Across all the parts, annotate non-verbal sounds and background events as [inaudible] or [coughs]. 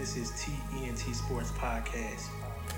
This is TENT Sports Podcast.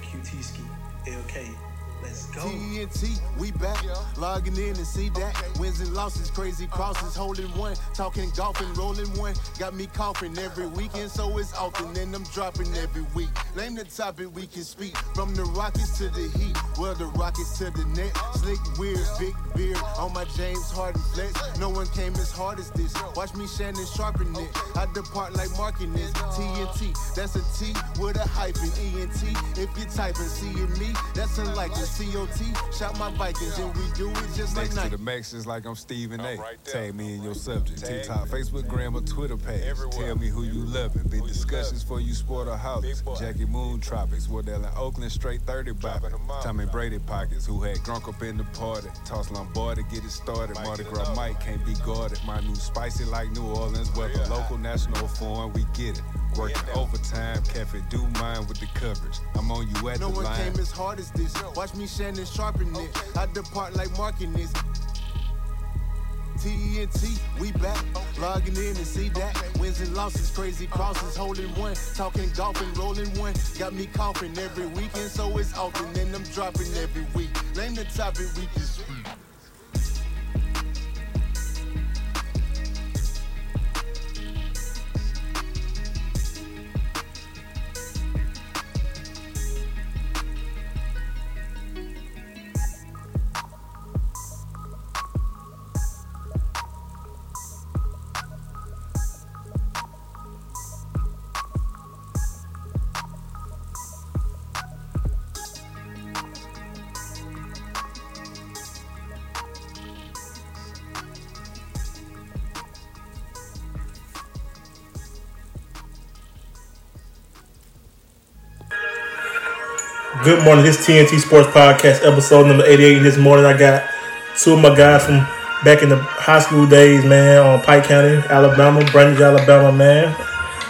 QT Ski, LK. Let's go. TNT, we back. Logging in and see that. Wins and losses, crazy uh-huh. crosses, holding one. Talking golf and rolling one. Got me coughing every uh-huh. weekend, so it's often. Uh-huh. And I'm dropping every week. Name the topic we can speak. From the Rockets to the Heat. Well, the Rockets to the net. Slick weird, big beard on my James Harden flex. No one came as hard as this. Watch me Shannon sharpen it. I depart like marking this. TNT, that's a T with a hyphen. ENT, if you're typing, seeing me, that's a unlikely. COT, shout my Vikings, and we do it just like Next to Nike. the max is like I'm Stephen A. right. Tag me in your subject. Tag TikTok, Facebook, Gram, or Twitter page. Everywhere. Tell me who you loving. Big discussions for you sport or house. Jackie Moon Tropics. Wardell in Oakland straight 30 Dropping bopping. Tommy. Brady pockets. Who had drunk up in the party. Toss Lombardi, get it started. Mike Mardi Gras nose. Mike can't be guarded. My new spicy like New Orleans weather. Real Local, national, foreign, we get it. Working there. overtime, Cafe do mine with the coverage. I'm on you at No the line. No one came as hard as this. Watch me Shannon sharpen it. I depart like marking this. TNT, we back. Logging in and see that. Wins and losses, crazy uh-huh. crosses, holding one. Talking golf and rolling one. Got me coughing every weekend, so it's often. And I'm dropping every week. Name the topic we can Good morning. This TNT Sports Podcast, episode number 88. This morning, I got two of my guys from back in the high school days, man, on Pike County, Alabama, Brundidge, Alabama, man.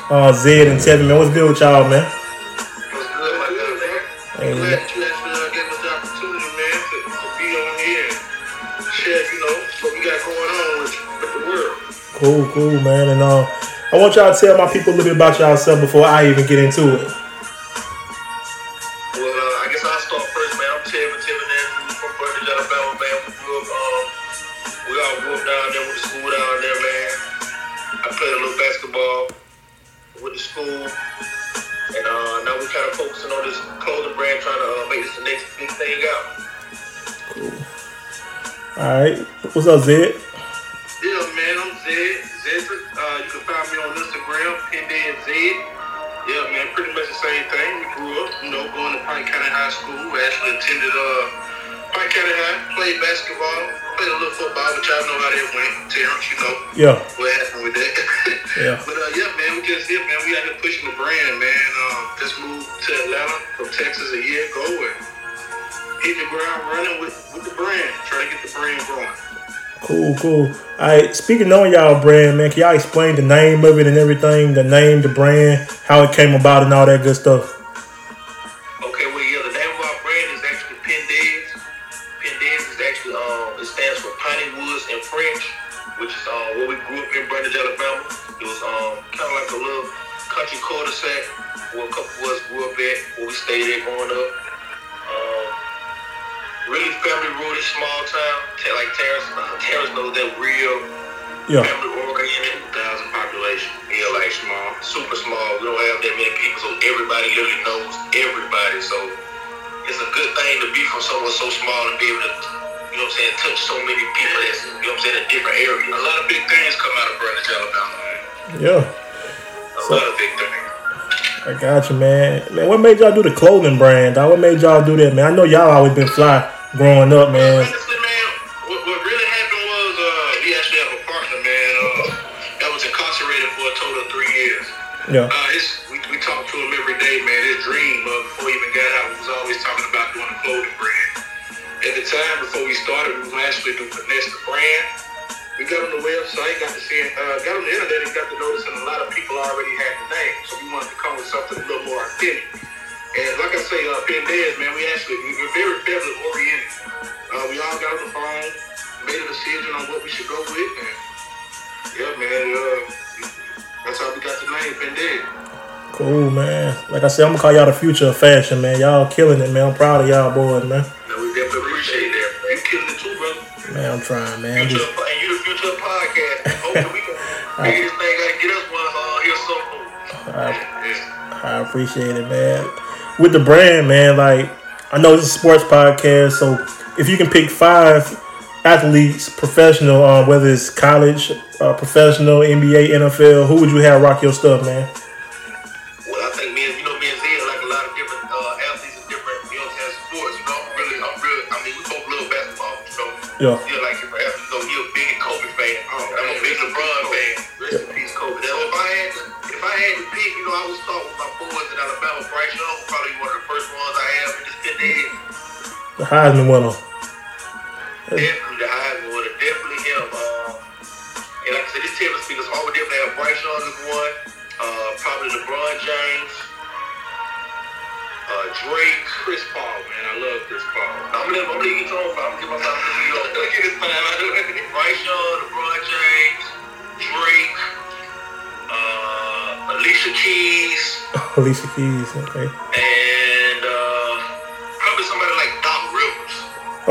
Uh, Zed and Tevin, man. What's good with y'all, man? What's good, my good man? Hey, Glad man. you actually uh, gave us the opportunity, man, to, to be on here and share, you know, what we got going on with, with the world. Cool, cool, man. And uh, I want y'all to tell my people a little bit about yourself before I even get into it. Basketball, played a little football, but y'all know how that went. Terrence, you know Yeah. what happened with that. [laughs] Yeah. But uh, yeah, man, we just here, man. We out here pushing the brand, man. Um, just moved to Atlanta from Texas a year ago and hit the ground running with, with the brand, trying to get the brand growing. Cool, cool. All right, speaking on y'all brand, man, can y'all explain the name of it and everything? The name, the brand, how it came about, and all that good stuff. Cul-de-sac where a couple of us grew up at, where we stayed at growing up. Um, really family rooted, small town. Like Terrence, uh, Terrence knows that real Yeah. family oriented, thousand population. Yeah, like small, super small. We don't have that many people, so everybody literally knows everybody. So it's a good thing to be from somewhere so small and be able to, you know what I'm saying, touch so many people that's, you know what I'm saying, in different areas. A lot of big things come out of Brundidge, Alabama. Yeah. A So- lot of big things. I got you, man. Man, what made y'all do the clothing brand? Dog? What made y'all do that, man? I know y'all always been fly growing up, man. Honestly, man, what, what really happened was uh, we actually have a partner, man, uh, that was incarcerated for a total of three years. Yeah. Uh, his, we, we talk to him every day, man. His dream uh, before he even got out was always talking about doing a clothing brand. At the time, before we started, we were actually doing Finesse the brand. We got on the website, got to see it, uh, got on the internet and got to noticing a lot of people already something a little more authentic. And like I say, uh, Pendez, man, we actually, we, we're very family oriented. Uh, we all got on the phone, made a decision on what we should go with. And yeah, man, uh, that's how we got the name Pendez. Cool, man. Like I said, I'm gonna call y'all the future of fashion, man. Y'all killing it, man. I'm proud of y'all boys, man. No, we definitely appreciate that. You killing it too, brother. Man, I'm trying, man. Future just, and you the future of podcast. Hopefully we can [laughs] figure this thing appreciate it, man. With the brand, man, like I know this is a sports podcast, so if you can pick five athletes, professional, uh, whether it's college, uh, professional, NBA, NFL, who would you have rock your stuff, man? Well, I think me and you know me and Zia like a lot of different uh, athletes in different you know what I'm saying sports. You know, I'm really, I'm real. I mean, we both love basketball. Yeah. Heisman winner. Definitely the Heisman winner. Definitely him. Um, and like I said, this team of speakers, I would definitely have Bryce Young as one. Uh, probably LeBron James. Uh, Drake, Chris Paul, man. I love Chris Paul. I'm gonna, I'm gonna leave you alone. I'm gonna give myself to New York. Look at this man. Bryce Young, LeBron James, Drake, uh, Alicia Keys, [laughs] Alicia Keys. Okay. and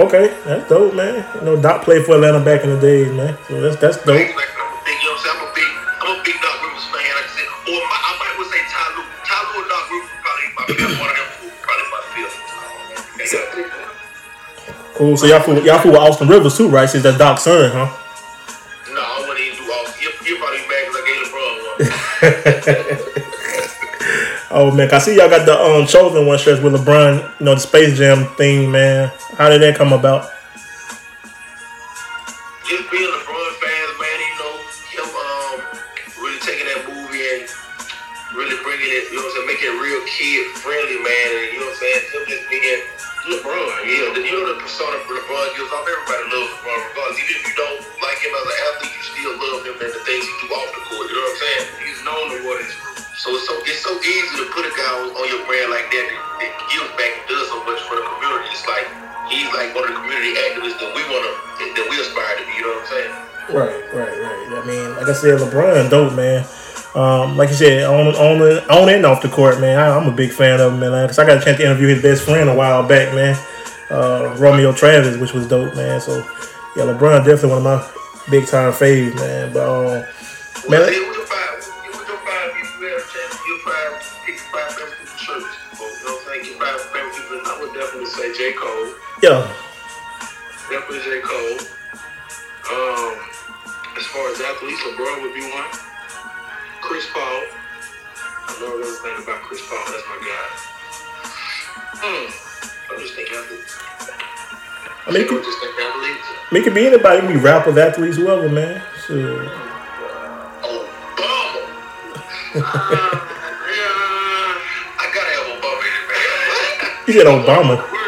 Okay, that's dope, man. You know, Doc played for Atlanta back in the days, man. So that's that's dope. Like, like, I'm a big, you know what I'm saying? I'm a big, I'm a big Doc Rivers fan. Like I said, or my, I might would say Ty Lue. Ty Lue and Doc Rivers [clears throat] probably my fifth. One of them two, probably my fifth. Cool. So y'all fool, y'all fool with Austin Rivers too, right? Since that Doc's son, huh? No, I wouldn't even do all. You're, you're probably mad because I gave LeBron one. [laughs] Oh man, 'cause I see y'all got the um chosen one shirts with LeBron, you know, the Space Jam theme, man. How did that come about? Just being LeBron fans, man, you know, him um, really taking that movie and really bringing it, you know what I'm saying, making it real kid friendly, man. And you know what I'm saying, him just being LeBron. You know, the, you know the persona LeBron gives off. Everybody loves LeBron, regardless. Even if you don't like him as an athlete, you still love him and the things he do off the court. You know what I'm saying? He's known to what his so it's so it's so easy to put a guy on, on your brand like that of the community activists that we want to that we aspire to be. You know what I'm saying? Right, right, right. I mean, like I said, LeBron, dope, man. Um, like you said, on on the, on and off the court, man. I, I'm a big fan of him, man. Cause I got a chance to interview his best friend a while back, man. Uh, Romeo Travis, which was dope, man. So yeah, LeBron definitely one of my big time faves, man. But um, man, it was your five. It was people who a chance. Your five, pick five favorite people church. You know what I'm saying? Your five favorite people. I would definitely say J Cole. yeah, athletes, LeBron would be one. Chris Paul. I know everything about Chris Paul. That's my guy. Hmm. I'm just thinking athletes. I mean, it I'm could, just thinking athletes. I mean, it could be anybody. It could be rappers, athletes, whoever, man. Sure. Obama. uh, yeah, I gotta have Obama in it, man. You said Obama.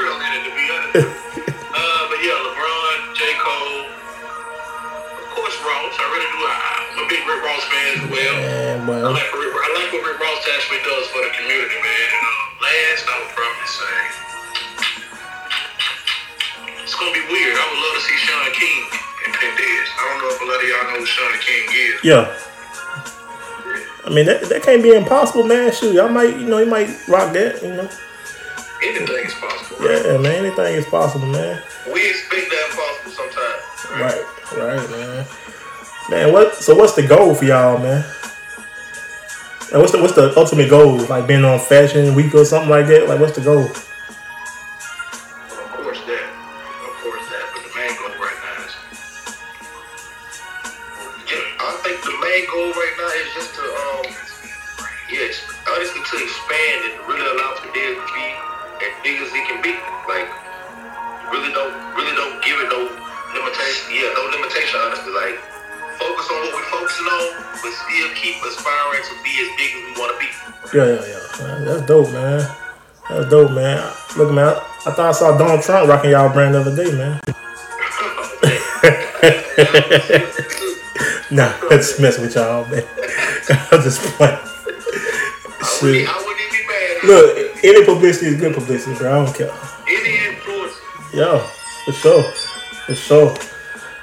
Community, man. And uh, last, I would probably say it's gonna be weird. I would love to see Shaun King in Penn I don't know if a lot of y'all know who Shaun King is. yeah. I mean, that, that can't be impossible, man. Shoot, y'all might, you know, you might rock that, you know. Anything is possible. Right? Yeah, man. Anything is possible, man. We expect that impossible sometimes. Right, right, man. Man, what? So what's the goal for y'all, man? What's the what's the ultimate goal? Like being on Fashion Week or something like that? Like, what's the goal? But still keep aspiring to be as big as we wanna be. Yeah, yeah, yeah. That's dope, man. That's dope, man. Look, man, I, I thought I saw Donald Trump rocking y'all brand the other day, man. [laughs] Nah, [laughs] that's mess with y'all, man. [laughs] I'm just playing. I wouldn't, Shit. I wouldn't be mad. Look, any publicity is good publicity, bro. I don't care. Any influence. Yeah, for sure, for sure,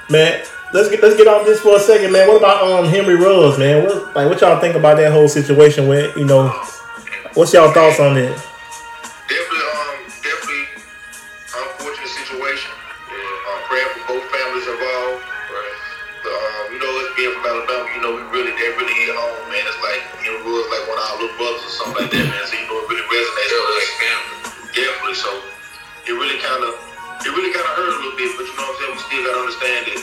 man. Let's get let's get off this for a second, man. What about um Henry Ruggs, man? What like what y'all think about that whole situation with you know What's y'all thoughts on that? Definitely, um, definitely unfortunate situation. Yeah, um, praying for both families involved. Right. But, um, you know, being from Alabama, you know, we really, they really hit home, man. It's like, you know, like one of our little brothers or something like that, man. So, you know, it really resonates with us. family. Definitely. So, it really kind of, it really kind of hurt a little bit, but you know what I'm saying? We still got to understand that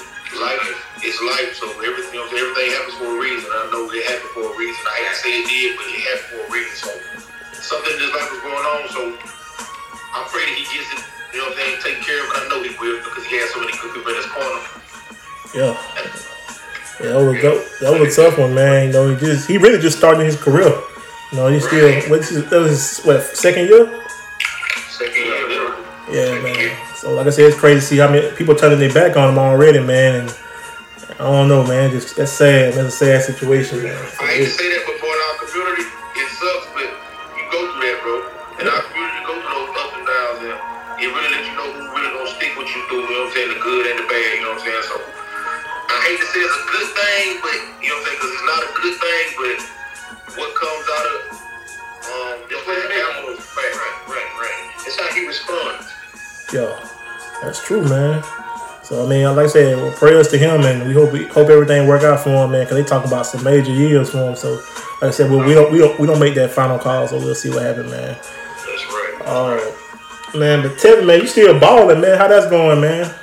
life life. So, everything, you know I'm? Everything happens for a reason. I know it happened for a reason. I to say it did, but it happened for a reason. So, something in his life was going on. So, I pray that he gets it, you know what I'm saying, Take care of. And I know he will because he has so many good people in his corner. Yeah. [laughs] Yeah, that was that, that was a tough one, man. You know, he just he really just started his career. You know, he still what's his, that was his, what second year? Second year. Yeah, man. So like I said, it's crazy to see how many people turning their back on him already, man. And I don't know, man. Just that's sad. That's a sad situation, man. So, I hate to say that, but boy, in our community, it sucks, but you go through that, bro. In our community, you go through those ups and downs, and it really lets you know who really gonna stick with you through, you know what I'm saying, the good and the bad, you know what I'm saying? So, I hate to say it's a good thing, but, you know what I'm saying, because it's not a good thing, but what comes out of, um, you know what I'm right, right, right, right. It's how he responds. yeah, that's true, man. So I mean, like I said, well, prayers to him, and we hope we hope everything work out for him, man. Because they talk about some major years for him. So like I said, well, we don't we don't we don't make that final call, so we'll see what happens, man. That's right. All right, man. But Tevin, man, you still balling, man. How that's going, man?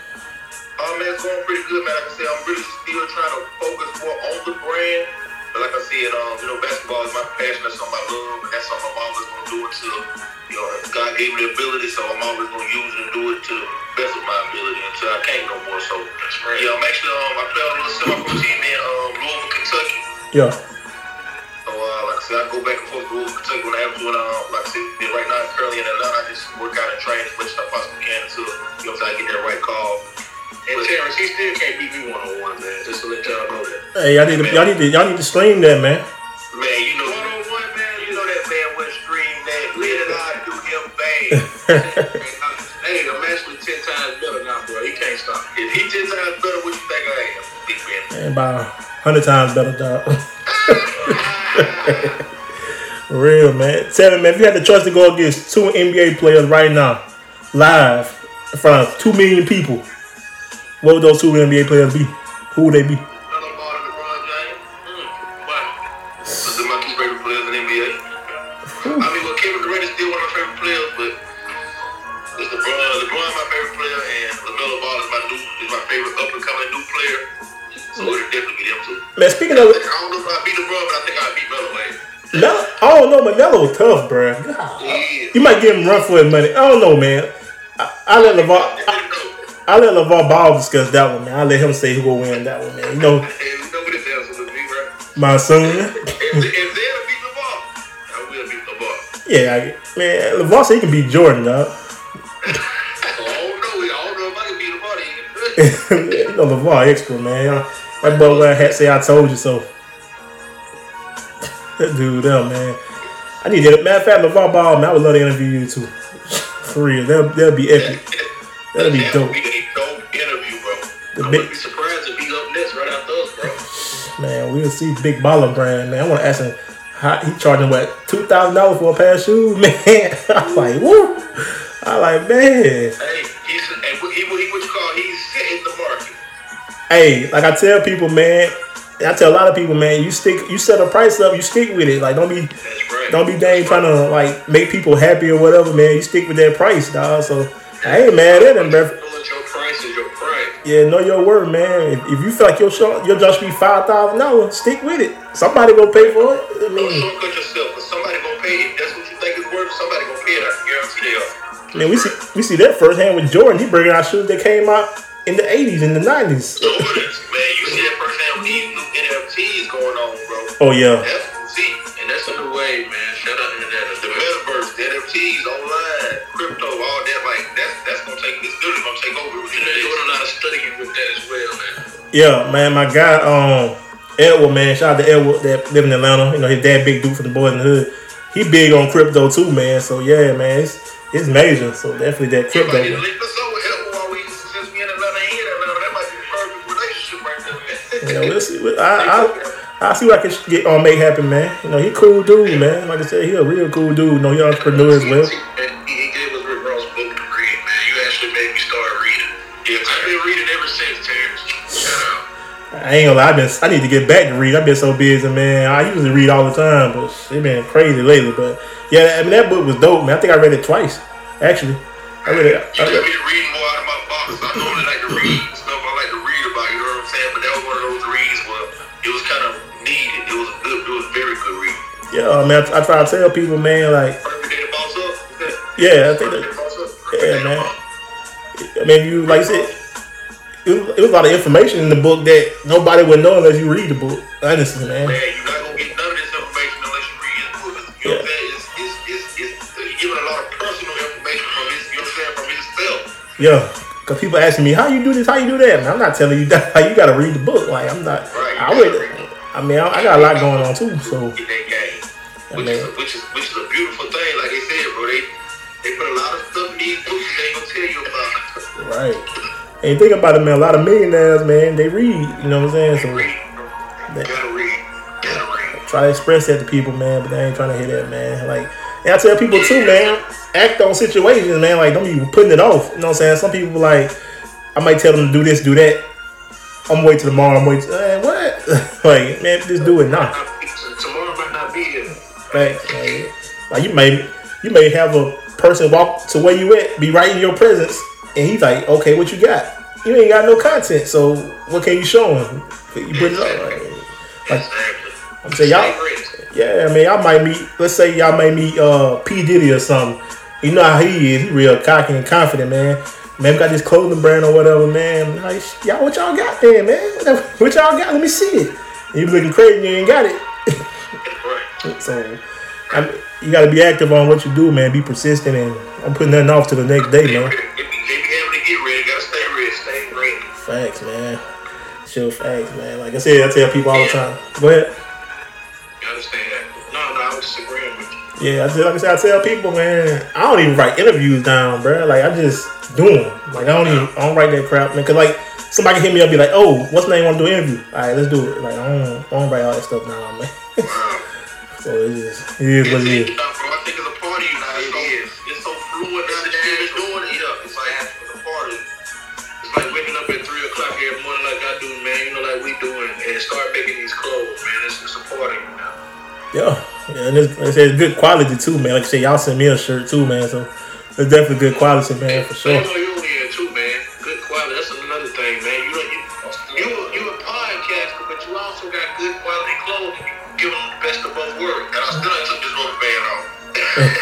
Gave me the ability, so I'm always gonna use it and do it to the best of my ability until I can't no more. So that's right. Yeah, I'm actually um, I play on a little semi-pro team in um, Louisville, Kentucky. Yeah. So uh, like I said, I go back and forth to Louisville, Kentucky when I have to. And um, like I said, right now currently in Atlanta, I just work out and train as much as I possibly can until you know, until I get that right call. And Terrence, he still can't beat me one on one, man. Just to let y'all know that. Hey, y'all need to y'all need to y'all need to stream that, man. Man, hey, I'm actually ten times better now, bro. He can't stop. If he ten times better, what you think I am? Big man. Hundred times better, dog. [laughs] Real man. Tevin, man, if you had the choice to go against two NBA players right now, live in front of two million people, what would those two NBA players be? Who would they be? Man, speaking I of I don't know if I beat LeBron, but I think I beat Melo. Melo, I don't know, Melo tough, bro. Yeah. You might get him run for his money. I don't know, man. I, I let LeVar, I, I let LeVar Ball discuss that one, man. I let him say who will win that one, man. You know, And you know what this answer would be, right? my son. If, if they'll beat LeBron, I will beat LeBron. Yeah, I, man. LeVar said he can beat Jordan, dog. [laughs] I don't know. I don't know if I can beat LeBron. [laughs] you know, LeVar expert, man. That boy wear a hat say I told you so. [laughs] That dude, there, man. I need to. Matter of fact, LeVar Ball, man, I would love to interview you too. [laughs] For real, that'll, that'll be epic. That'll be dope. be a dope interview, bro. The I big- be surprised if he's up next right after us, bro. [sighs] Man, we'll see Big Baller Brand, man. I want to ask him how he charging what two thousand dollars for a pair of shoes, [laughs] man. I'm like, woo. I like, man. Hey, Hey, like I tell people, man. I tell a lot of people, man. You stick, you set a price up, you stick with it. Like, don't be, right. don't be dang trying to like make people happy or whatever, man. You stick with that price, dog. So I ain't mad at him, bro. Knowing price is your price. Yeah, know your word, man. If, if you feel like your show, your job should be five thousand dollars, stick with it. Somebody gonna pay for it. I Don't mean, shortcut yourself, somebody gonna pay it. That's what you think is worth. Somebody gonna pay it. I can guarantee they are. man, we see we see that firsthand with Jordan. He bringing out shoes that came out in the '80s, in the '90s. Jordans, [coughs] man, you see that firsthand with these new NFTs going on, bro. Oh yeah, That's see, and that's on the way, man. Shout out to that. The metaverse, the NFTs, online, crypto, all that. Like that's that's gonna take. It's literally gonna take over. You know, doing a lot of studying with that as well, man. yeah, man. My guy, um, Edward, man. Shout out to Edward that live in Atlanta. You know, his dad, big dude from the Boyz n the Hood. He big on crypto too, man. So yeah, man, it's it's major. So definitely that You crypto. Yeah, we'll see. I, I I see what I can get on make happen, man. You know, he cool dude, man. Like I said, he a real cool dude. You know, he entrepreneur as well. He, gave us Rick Ross book to read, man. You actually made me start reading. Yeah, I've been reading ever since, Terrence. I ain't gonna lie, I've been, I need to get back to read. I've been so busy, man. I usually read all the time, but it been crazy lately. But yeah, I mean that book was dope, man. I think I read it twice, actually. I read it. You I read, me to read more out of my box. I normally like to read yeah, I mean, I, I try to tell people, man, like, Perfect day to boss up. yeah, I think that, to boss up. Perfect Yeah, man. I mean, you like I said, it was, it was a lot of information in the book that nobody would know unless you read the book. Honestly, man. Man, you're not gonna get none of this information unless you read his book. You know what I'm saying? It's, it's, it's, it's, it's giving a lot of personal information from his, you know what I'm saying, from himself. Yeah, because people asking me how you do this, how you do that. And I'm not telling you [laughs] that. How you got to read the book. Like I'm not. Right, I you read. gotta read it. I mean, I, I got a lot going on too. So Get that game. Which is, a, which is which is a beautiful thing. Like they said, bro, they they put a lot of stuff in these books they ain't gonna tell you about. right. And think about it, man. A lot of millionaires, man, they read. You know what I'm saying? So Read, bro. Gotta read. Gotta read. try to express that to people, man. But they ain't trying to hear that, man. Like, and I tell people too, man. Act on situations, man. Like, don't be putting it off. You know what I'm saying? Some people like, I might tell them to do this, do that. I'm waiting till tomorrow. I'm waiting. Till, eh, what? [laughs] like, man, just do it now. Facts. Like, like you may you may have a person walk to where you at, be right in your presence, and he's like, okay, what you got? You ain't got no content, so what can you show him? You put it up. Like. I'm saying, y'all. Yeah, I mean, y'all might meet. Let's say y'all may meet uh, P Diddy or something. You know how he is. He real cocky and confident, man. Man, got this clothing brand or whatever, man. Like, y'all, what y'all got there, man? [laughs] What y'all got? Let me see it. You looking crazy, you ain't got it. So, I you got to be active on what you do, man. Be persistent, and I'm putting nothing off to the next day, man. be they be able to get ready. Gotta stay ready. Stay ready. Facts, man. Sure, facts, man. Like I said, I tell people all the time. Go ahead. You understand that? No, no, I was just agreeing with you. Yeah, I just, like I said, I tell people, man, I don't even write interviews down, bro. Like I just do them. Like I don't even, I don't write that crap, man. Cause like somebody can hit me up, be like, "Oh, what's the name? Want to do an interview? All right, let's do it." Like I don't, I don't write all that stuff down, man. [laughs] so it is, it is what it is. Nah, bro, I think it's a party now. It is. It's so fluid now that you've been doing it. Yeah, it's like it's a party. It's like waking up at three o'clock every morning like I do, man. You know, like we doing, and start making these clothes, man. It's, it's a party now. Yeah, yeah, and it's, it's, it's good quality too, man. Like I said, y'all sent me a shirt too, man. So it's definitely good quality, man, for sure.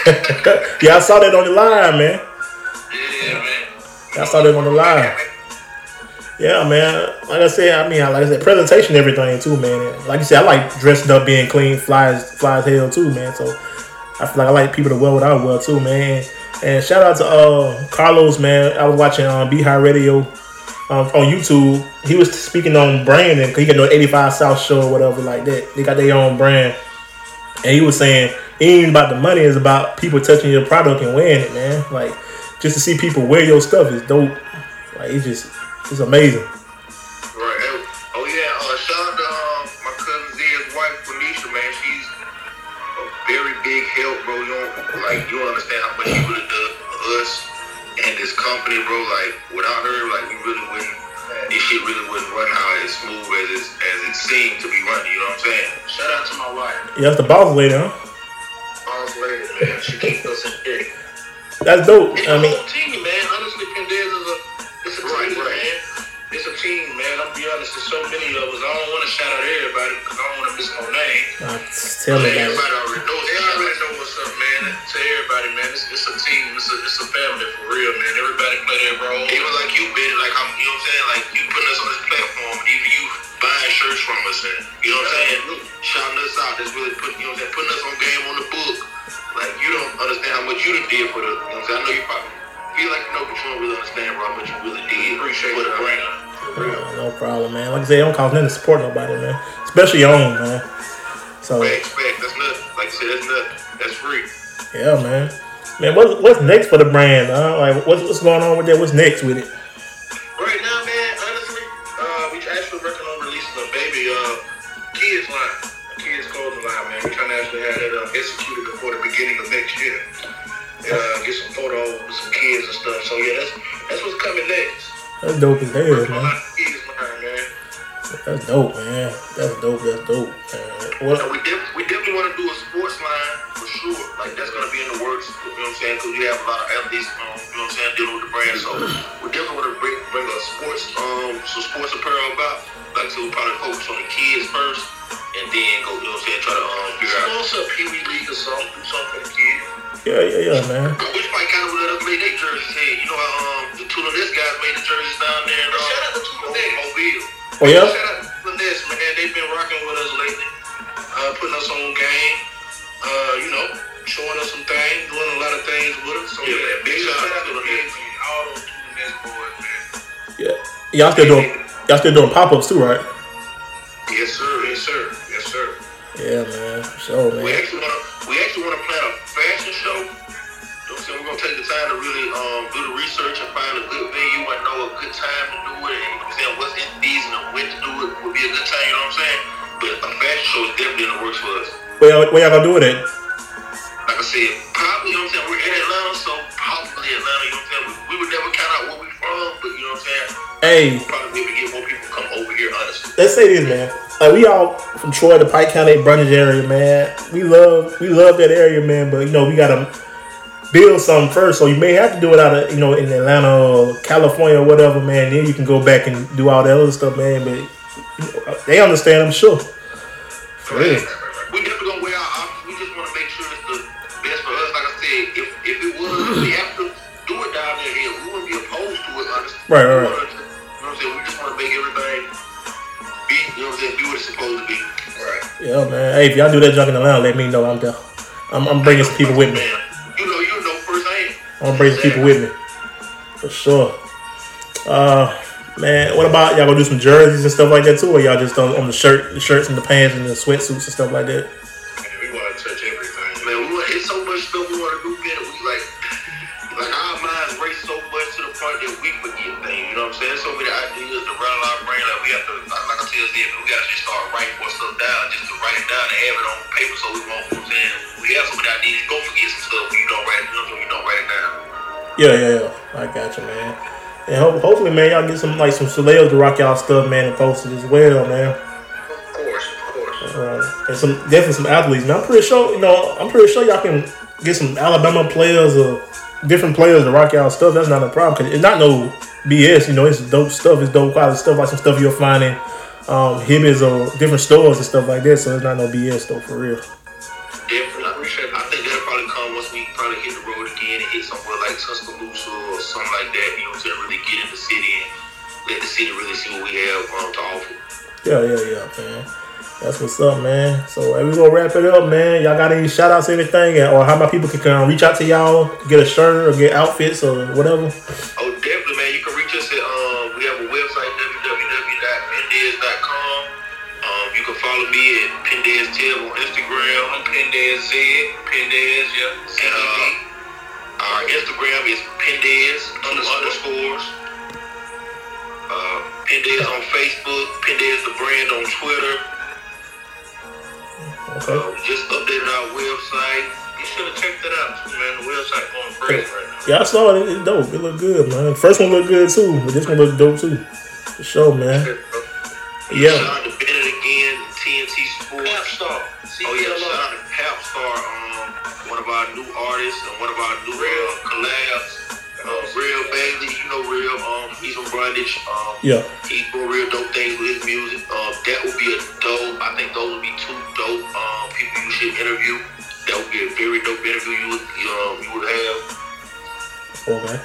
[laughs] yeah, I saw that on the line, man. Yeah, man. I saw that on the line. Yeah, man. Like I said, I mean, like I said, presentation, everything too, man. Like you said, I like dressed up, being clean, fly as fly as hell too, man. So I feel like I like people to wear what I wear too, man. And shout out to uh Karlous, man. I was watching um Beehive Radio um, on YouTube. He was speaking on branding because he got no 85 South show or whatever like that. They got their own brand, and he was saying it ain't about the money; it's about people touching your product and wearing it, man. Like just to see people wear your stuff is dope. Like it's just it's amazing. Right. Oh yeah. Uh, shout to uh, my cousin Zia's wife, Felicia. Man, she's a very big help, bro. You don't like you don't understand how much she really does for us and this company, bro. Like without her, like we really wouldn't. This shit really wouldn't run how as smooth as it, as it seemed to be running. You know what I'm saying? Shout out to my wife, Yeah, that's the boss lady, huh? Boss lady, man. She keeps us in check. That's dope. It's I a mean, whole team, man. Honestly, Pendez is a it's a team, man. It's a team, man. I'm be honest. There's so many of us. I don't want to shout out everybody because I don't want to miss no name. uh, tell me everybody it. already knows. They already know what's up, man. To everybody, man. It's, it's a team. It's a it's a family for real, man. Everybody play their role. Even like you, Ben. Like I'm, you know what I'm saying? Like you putting us on this platform, and even you buying shirts from us, and you know what I'm saying? Shouting us out. That's really putting, you know what I'm saying? Putting us on game on the book. Like you don't understand how much you done did for the. You know what I'm saying? I know you probably feel like you know, but you don't really understand, bro, how much you really did for the brand. Uh, no problem, man. Like I said, it don't cost nothing to support nobody, man. Especially your own, man. So Facts, facts. That's nothing. Like you said, that's nothing. That's free. yeah, man. Man, what's what's next for the brand? Huh? Like what's what's going on with that? What's next with it? Uh, get some photos with some kids and stuff. So yeah, that's that's what's coming next. That's dope as hell, man. our kids line, man. That's dope, man. That's dope. That's dope, man. So we, def- we definitely want to do a sports line for sure. Like that's gonna be in the works. You know what I'm saying? Because we have a lot of athletes, um, you know what I'm saying, dealing with the brand. So we definitely want to bring bring a sports, um, some sports apparel about. Like so, we'll probably focus on the kids first, and then go. You know what I'm saying? Try to um, figure out. Also, Pee Wee League or something. Do something for the kids. Yeah, yeah, yeah, man. Which might kind of let us make their jerseys. Hey, you know how um the Tuna Nest guys made the jerseys down there. In, um, Shout out to Tuna Nest. Mobile. Oh yeah. Shout out to Tuna Nest, man. They've been rocking with us lately, uh, putting us on game. Uh, you know, showing us some things, doing a lot of things with us. So yeah, man, big shout out to Tuna Nest. All those Tuna Nest boys, man. Yeah. Y'all still doing y'all still doing pop ups too, right? Yes, sir. Yes, sir. Yes, sir. Yeah, man. So, sure, We man. actually time to really um, do the research and find a good venue and know a good time to do it. And you know what I'm saying what's in season and when to do it would be a good time. You know what I'm saying? But a fashion show is definitely in the works for us. Where y'all, where y'all gonna do it at? Like I said, probably you know what I'm saying. We're in Atlanta, so probably Atlanta. You know what I'm saying? We, we would never count out where we from, but you know what I'm saying. Hey, Probably be able to get more people to come over here. Honestly. let's say this, man. Like we all from Troy, the Pike County, Brundidge area, man. We love we love that area, man. But you know we gotta build something first. So you may have to do it out of you know in Atlanta or California or whatever, man. Then you can go back and do all that other stuff, man. But you know, uh, they understand, I'm sure. For real. We definitely gonna wear our options. We just want to make sure it's the best for us. Like I said, if if it was, if we have to do it down there here, we wouldn't be opposed to it. Honestly, Right, right, right. Wanna- You know what I'm saying? We just want to make everything be, you know what I'm saying, be what it's supposed to be. Right. Yeah, man. Hey, if y'all do that junk in Atlanta, let me know. I'm down. I'm, I'm bringing some people with me. I'm gonna bring people with me. For sure. Uh man, what about y'all gonna do some jerseys and stuff like that too? Or y'all just on, on the shirt the shirts and the pants and the sweatsuits and stuff like that? We gotta just start writing more stuff down, just to write it down and have it on paper, so we won't. You know what I'm? We have some ideas, go forget some stuff when you don't write it. Know, when you don't write it down. Yeah, yeah, yeah. I got you, man. And ho- hopefully, man, y'all get some like some celebs to rock y'all stuff, man, and post it as well, man. Of course, of course. Uh, and some definitely some athletes. And I'm pretty sure, you know, I'm pretty sure y'all can get some Alabama players or different players to rock y'all stuff. That's not a problem because it's not no BS. You know, it's dope stuff. It's dope quality stuff, like some stuff you'll find in um, Hibbett's or different stores and stuff like that. So it's not no BS though, for real. Definitely. I appreciate it. I think that'll probably come once we probably hit the road again and hit somewhere like Tuscaloosa or something like that, you know, to really get in the city and let the city really see what we have um, to offer. Yeah, yeah, yeah, man. That's what's up, man. So hey, we gonna wrap it up, man. Y'all got any shout outs, or anything, or how my people can um, reach out to y'all, get a shirt or get outfits or whatever? Instagram is Pendez, underscores. Uh, Pendez on Facebook, Pendez the brand on Twitter. Okay. Um, just updated our website. You should have checked that out, man. The website going crazy right now. Yeah, I saw it. It's dope. It look good, man. First one looked good too, but this one look dope too. For sure, man. Yeah. Shout out to Bennett again, TNT Sports. Pap Star. Oh yeah, shout out to Pap Star, um, one of our new artists and one of our new uh, Brundidge. Um, Yeah. He's doing real dope things with his music. Um, that would be a dope. I think those would be two dope um, people you should interview. That would be a very dope interview you would um, you would have. Okay.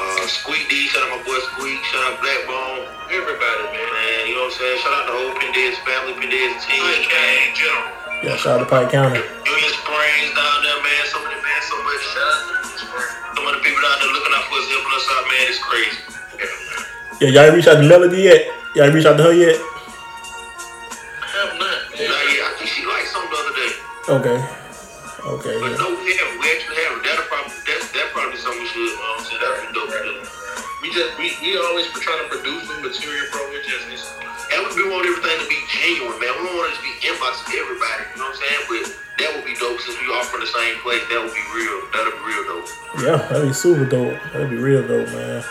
Uh, Squeak D, shout out my boy Squeak, shout out Blackbone, everybody, man. man. You know what I'm saying? Shout out the whole Pendez family, Pendez team, gang, general. Yeah. Shout out to Pike County. Union Springs down there, man. So many, man, so much. Shout out to Union Springs. Some of the people down there looking out for us, helping us out, man. It's crazy. Yeah, man. Y'all ain't reach out to Melody yet? Y'all ain't reach out to her yet? Have not. Nah, yeah, I think she liked something the other day. Okay. Okay. But Yeah. no, we have we actually have. That'll probably that's that probably something we should um say that'd be dope to do. We just we, we always trying to produce new material, bro. It just it's, And we we want everything to be genuine, man. We don't want it to be inbox to everybody. You know what I'm saying? But that would be dope since we all from the same place. That would be real. That'd be real dope. Yeah, that'd be super dope. That'd be real dope, man.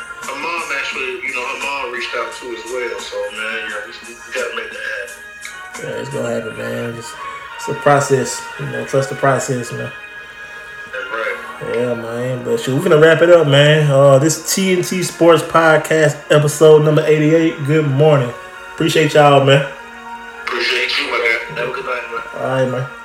Her mom reached out too as well. So man, yeah, we, we gotta make that happen. Yeah, it's gonna happen, man. Just, it's a process. You know, trust the process, man. That's right. Yeah, man. But shoot, we're gonna wrap it up, man. Uh, this TNT Sports Podcast episode number 88. Good morning. Appreciate y'all, man. Appreciate you, my guy. Have a good night, man. All right, man.